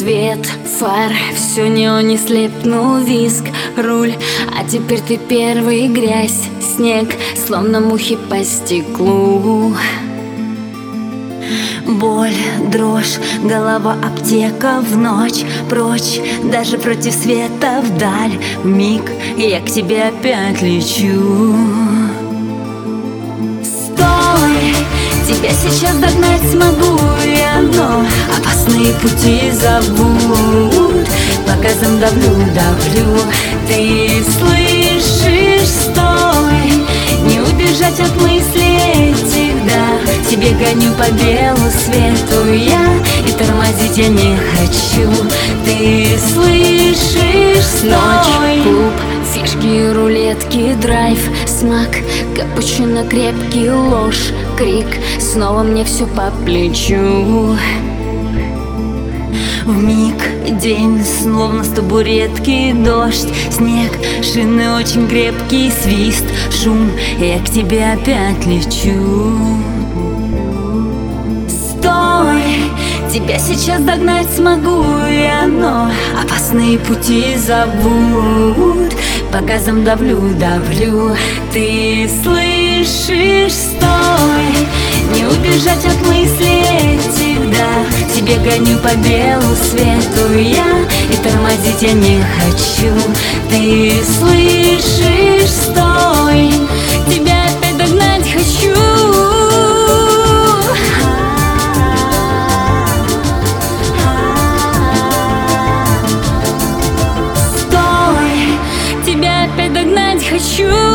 Свет, фар, все неоне слепнул виск, руль. А теперь ты первый, грязь, снег, словно мухи по стеклу. Боль, дрожь, голова, аптека в ночь Прочь, даже против света вдаль Миг, я к тебе опять лечу. Стой, тебя сейчас догнать смогу я, но Опасные пути зовут. Показом давлю, давлю. Ты слышишь, стой? Не убежать от мыслей этих, да. Тебе гоню по белу свету я И тормозить я не хочу. Ты слышишь, стой? Ночь, клуб, фишки, рулетки, драйв Смак, капучино, крепкий ложь Крик, снова мне все по плечу. В миг день, словно с табуретки дождь. Снег, шины очень крепкий, свист, шум Я к тебе опять лечу. Тебя сейчас догнать смогу я, но Опасные пути зовут По газам давлю, давлю. Ты слышишь, стой Тебе гоню по белу свету я И тормозить я не хочу. Ты слышишь, стой Тебя опять догнать хочу. Хочу